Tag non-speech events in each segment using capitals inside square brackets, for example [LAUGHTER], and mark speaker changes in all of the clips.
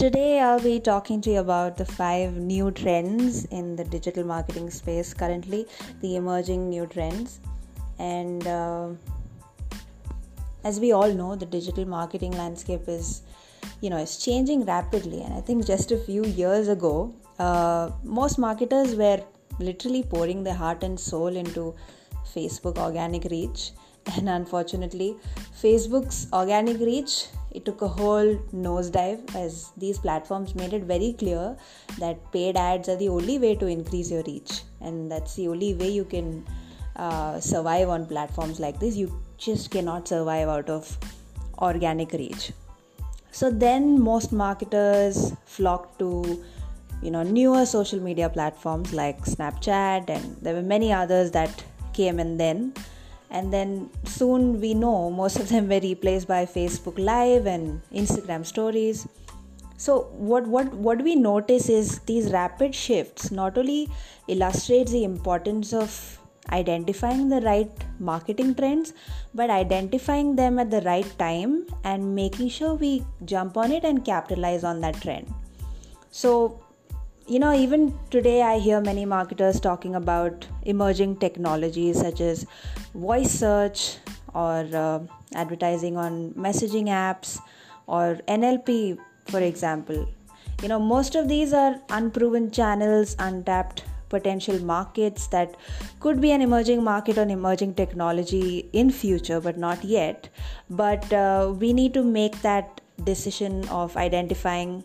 Speaker 1: Today, I'll be talking to you about the five new trends in the digital marketing space currently, the emerging new trends. And uh, as we all know, the digital marketing landscape is, you know, is changing rapidly. And I think just a few years ago, uh, most marketers were literally pouring their heart and soul into Facebook organic reach. And unfortunately, Facebook's organic reach it took a whole nosedive as these platforms made it very clear that paid ads are the only way to increase your reach, and that's the only way you can uh, survive on platforms like this. You just cannot survive out of organic reach. So then, most marketers flocked to you know newer social media platforms like Snapchat, and there were many others that came in then and then soon we know most of them were replaced by facebook live and instagram stories. So what what what we notice is these rapid shifts not only illustrates the importance of identifying the right marketing trends but identifying them at the right time and making sure we jump on it and capitalize on that trend. So you know, even today I hear many marketers talking about emerging technologies such as voice search or uh, advertising on messaging apps or NLP, for example. You know, most of these are unproven channels, untapped potential markets that could be an emerging market on emerging technology in future but not yet but uh, we need to make that decision of identifying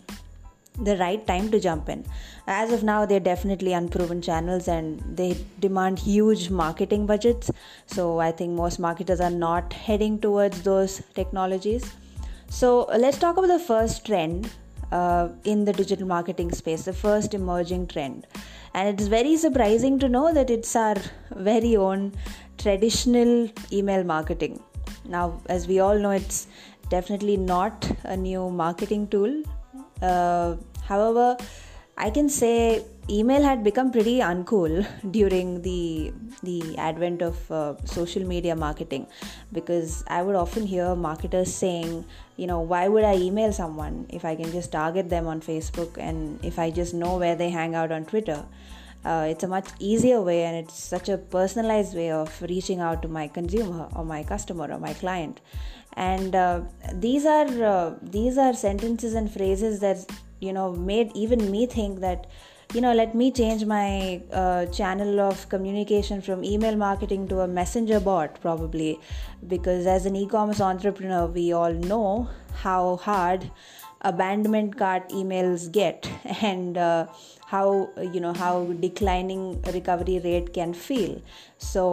Speaker 1: the right time to jump in. As of now, they're definitely unproven channels and they demand huge marketing budgets. So I think most marketers are not heading towards those technologies. So let's talk about the first trend uh, in the digital marketing space, the first emerging trend. And it's very surprising to know that it's our very own traditional email marketing. Now, as we all know, it's definitely not a new marketing tool uh, however, I can say email had become pretty uncool [LAUGHS] during the the advent of uh, social media marketing because I would often hear marketers saying, you know, why would I email someone if I can just target them on Facebook and if I just know where they hang out on Twitter. Uh, it's a much easier way and it's such a personalized way of reaching out to my consumer or my customer or my client. And uh, these are uh, these are sentences and phrases that you know made even me think that you know let me change my uh, channel of communication from email marketing to a messenger bot probably. Because as an e-commerce entrepreneur we all know how hard abandonment cart emails get [LAUGHS] and uh, how you know how declining recovery rate can feel. So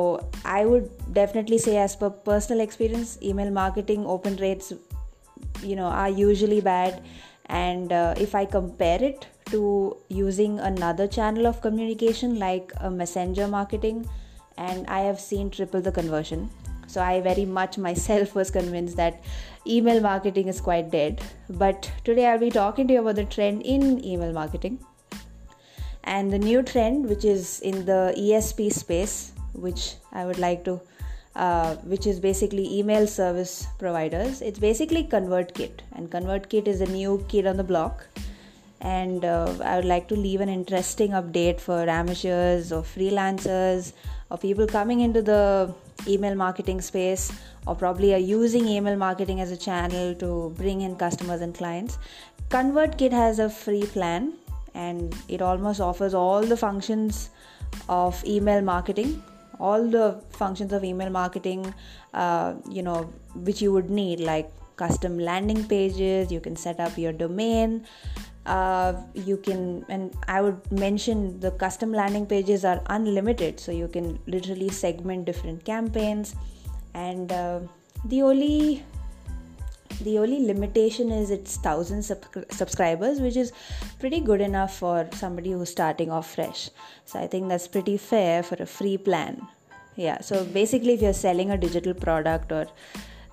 Speaker 1: i would definitely say as per personal experience email marketing open rates you know are usually bad. And uh, if i compare it to using another channel of communication like a messenger marketing and i have seen triple the conversion so i very much myself was convinced that email marketing is quite dead. But today i'll be talking to you about the trend in email marketing and the new trend which is in the esp space which i would like to uh, which is basically email service providers. It's basically convertkit and convertkit is a new kid on the block. And uh, i would like to leave an interesting update for amateurs or freelancers or people coming into the email marketing space or probably are using email marketing as a channel to bring in customers and clients. Convertkit has a free plan and it almost offers all the functions of email marketing all the functions of email marketing uh, you know which you would need like custom landing pages you can set up your domain uh, you can and i would mention the custom landing pages are unlimited so you can literally segment different campaigns. And uh, the only the only limitation is it's 1000 sub- subscribers which is pretty good enough for somebody who's starting off fresh. So i think that's pretty fair for a free plan. Yeah so basically if you're selling a digital product or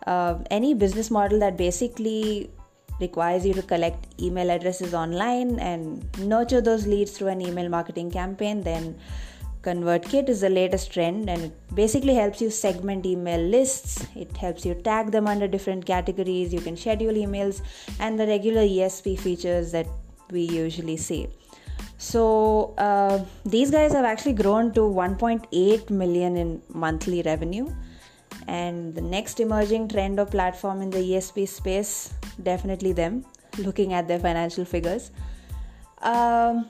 Speaker 1: uh, any business model that basically requires you to collect email addresses online and nurture those leads through an email marketing campaign then ConvertKit is the latest trend and it basically helps you segment email lists. It helps you tag them under different categories. You can schedule emails and the regular ESP features that we usually see. So uh, these guys have actually grown to 1.8 million in monthly revenue. And the next emerging trend or platform in the ESP space, definitely them, looking at their financial figures. Um,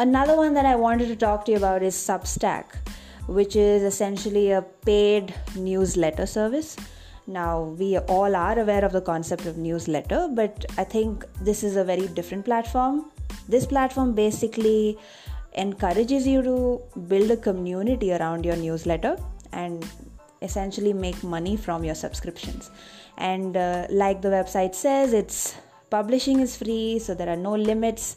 Speaker 1: Another one that I wanted to talk to you about is Substack, which is essentially a paid newsletter service. Now, we all are aware of the concept of newsletter, but I think this is a very different platform. This platform basically encourages you to build a community around your newsletter and essentially make money from your subscriptions. And uh, like the website says, it's publishing is free, so there are no limits.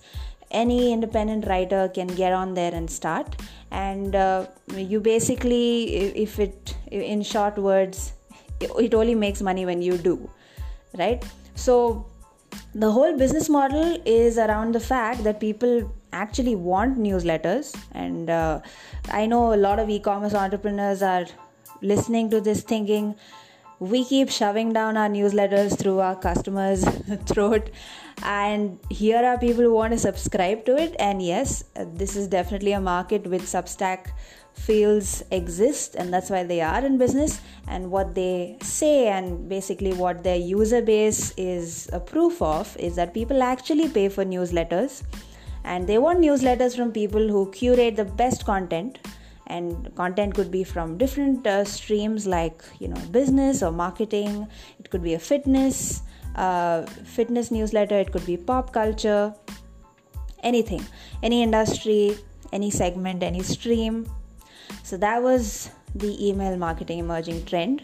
Speaker 1: Any independent writer can get on there and start. And uh, you basically if it in short words it only makes money when you do right? So the whole business model is around the fact that people actually want newsletters. And uh, i know a lot of e-commerce entrepreneurs are listening to this thinking we keep shoving down our newsletters through our customers' [LAUGHS] throat, and here are people who want to subscribe to it. And yes, this is definitely a market which Substack feels exist, and that's why they are in business. And what they say, and basically what their user base is a proof of, is that people actually pay for newsletters, and they want newsletters from people who curate the best content and content could be from different uh, streams like you know business or marketing. It could be a fitness uh, fitness newsletter. It could be pop culture. Anything. Any industry any segment any stream. So that was the email marketing emerging trend.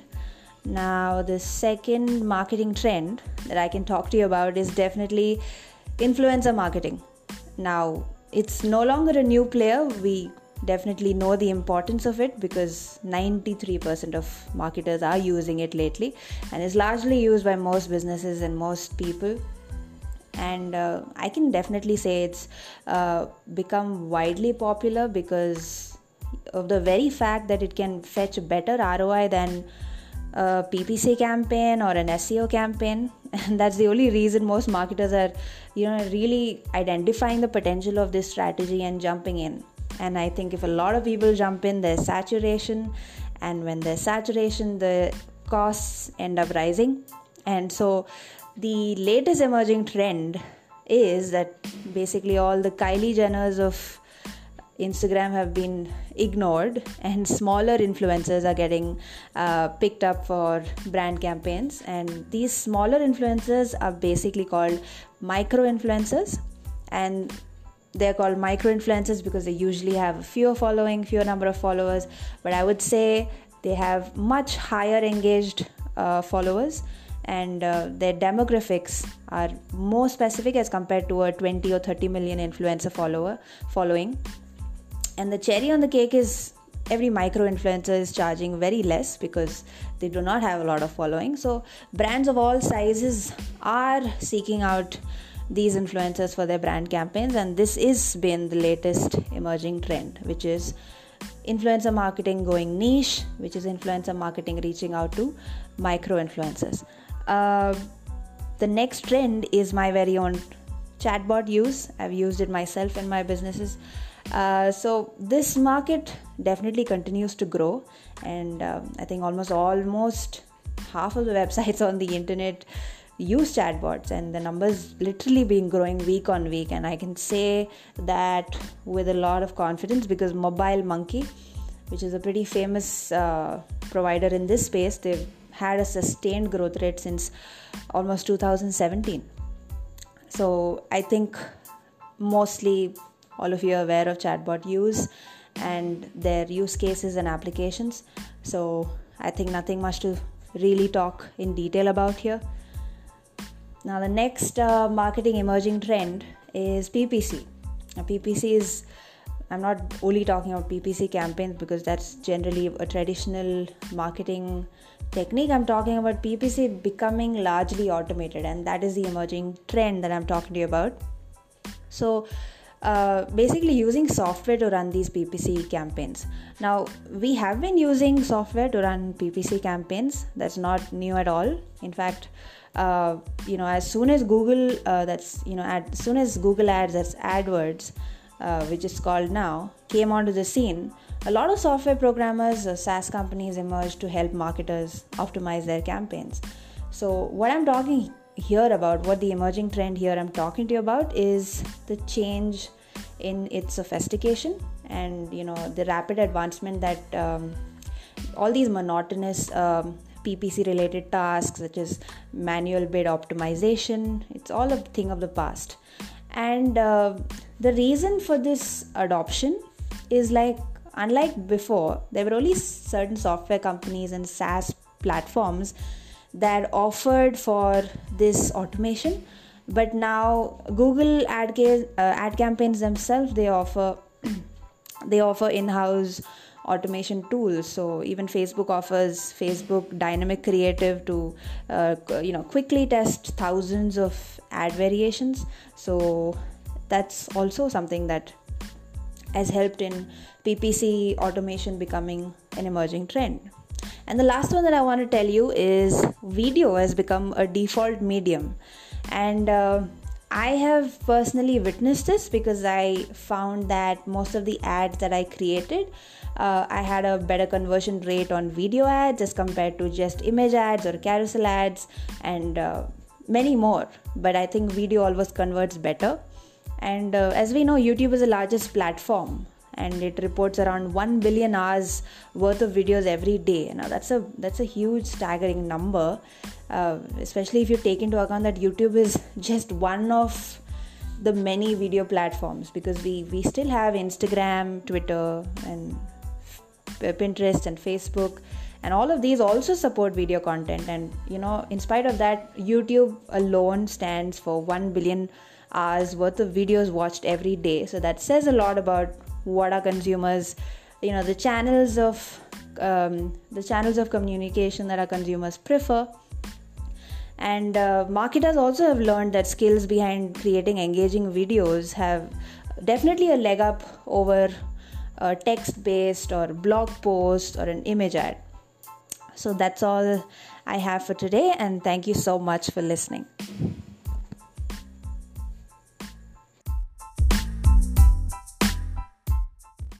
Speaker 1: Now the second marketing trend that i can talk to you about is definitely influencer marketing. Now it's no longer a new player. We definitely know the importance of it because 93% of marketers are using it lately and is largely used by most businesses and most people. And uh, i can definitely say it's uh, become widely popular because of the very fact that it can fetch better roi than a ppc campaign or an seo campaign. [LAUGHS] And that's the only reason most marketers are you know really identifying the potential of this strategy and jumping in and i think if a lot of people jump in there's saturation. And when there's saturation the costs end up rising. And so the latest emerging trend is that basically all the kylie jenners of instagram have been ignored and smaller influencers are getting uh, picked up for brand campaigns. And these smaller influencers are basically called micro influencers and they're called micro influencers because they usually have a fewer following fewer number of followers. But i would say they have much higher engaged uh, followers and uh, their demographics are more specific as compared to a 20 or 30 million influencer follower following. And the cherry on the cake is every micro influencer is charging very less because they do not have a lot of following. So brands of all sizes are seeking out these influencers for their brand campaigns and this is been the latest emerging trend which is influencer marketing going niche which is influencer marketing reaching out to micro influencers. Uh, the next trend is my very own chatbot use. I've used it myself in my businesses. Uh, so this market definitely continues to grow and uh, i think almost almost half of the [LAUGHS] websites on the internet use chatbots and the numbers literally been growing week on week. And i can say that with a lot of confidence because mobile monkey which is a pretty famous uh, provider in this space they've had a sustained growth rate since almost 2017 so i think mostly all of you are aware of chatbot use and their use cases and applications. So i think nothing much to really talk in detail about here now, the next uh, marketing emerging trend is PPC. Now, PPC is, I'm not only talking about PPC campaigns because that's generally a traditional marketing technique. I'm talking about PPC becoming largely automated, and that is the emerging trend that I'm talking to you about. So, uh, basically using software to run these PPC campaigns. Now, we have been using software to run PPC campaigns. That's not new at all. In fact, uh, you know, as soon as Google, uh, that's you know, as soon as Google Ads, that's AdWords, uh, which is called now, came onto the scene, a lot of software programmers, uh, SaaS companies emerged to help marketers optimize their campaigns. So, what I'm talking here about, what the emerging trend here I'm talking to you about, is the change in its sophistication and you know the rapid advancement that um, all these monotonous um, PPC related tasks such as manual bid optimization, it's all a thing of the past. And uh, the reason for this adoption is like unlike before, there were only certain software companies and SaaS platforms that offered for this automation. But now Google ad, ca- uh, ad campaigns themselves they offer [CLEARS THROAT] they offer in-house automation tools. So even facebook offers facebook dynamic creative to uh, you know quickly test thousands of ad variations. So that's also something that has helped in ppc automation becoming an emerging trend. And the last one that i want to tell you is video has become a default medium. And uh, I have personally witnessed this because I found that most of the ads that I created, uh, I had a better conversion rate on video ads as compared to just image ads or carousel ads and uh, many more. But I think video always converts better. And uh, as we know, YouTube is the largest platform and it reports around 1 billion hours worth of videos every day. Now that's a that's a huge staggering number uh, especially if you take into account that youtube is [LAUGHS] just one of the many video platforms because we we still have instagram twitter and pinterest and facebook and all of these also support video content. And you know in spite of that youtube alone stands for 1 billion hours worth of videos watched every day. So that says a lot about what are consumers you know the channels of um, the channels of communication that our consumers prefer. And uh, marketers also have learned that skills behind creating engaging videos have definitely a leg up over a text based or blog post or an image ad. So that's all i have for today and thank you so much for listening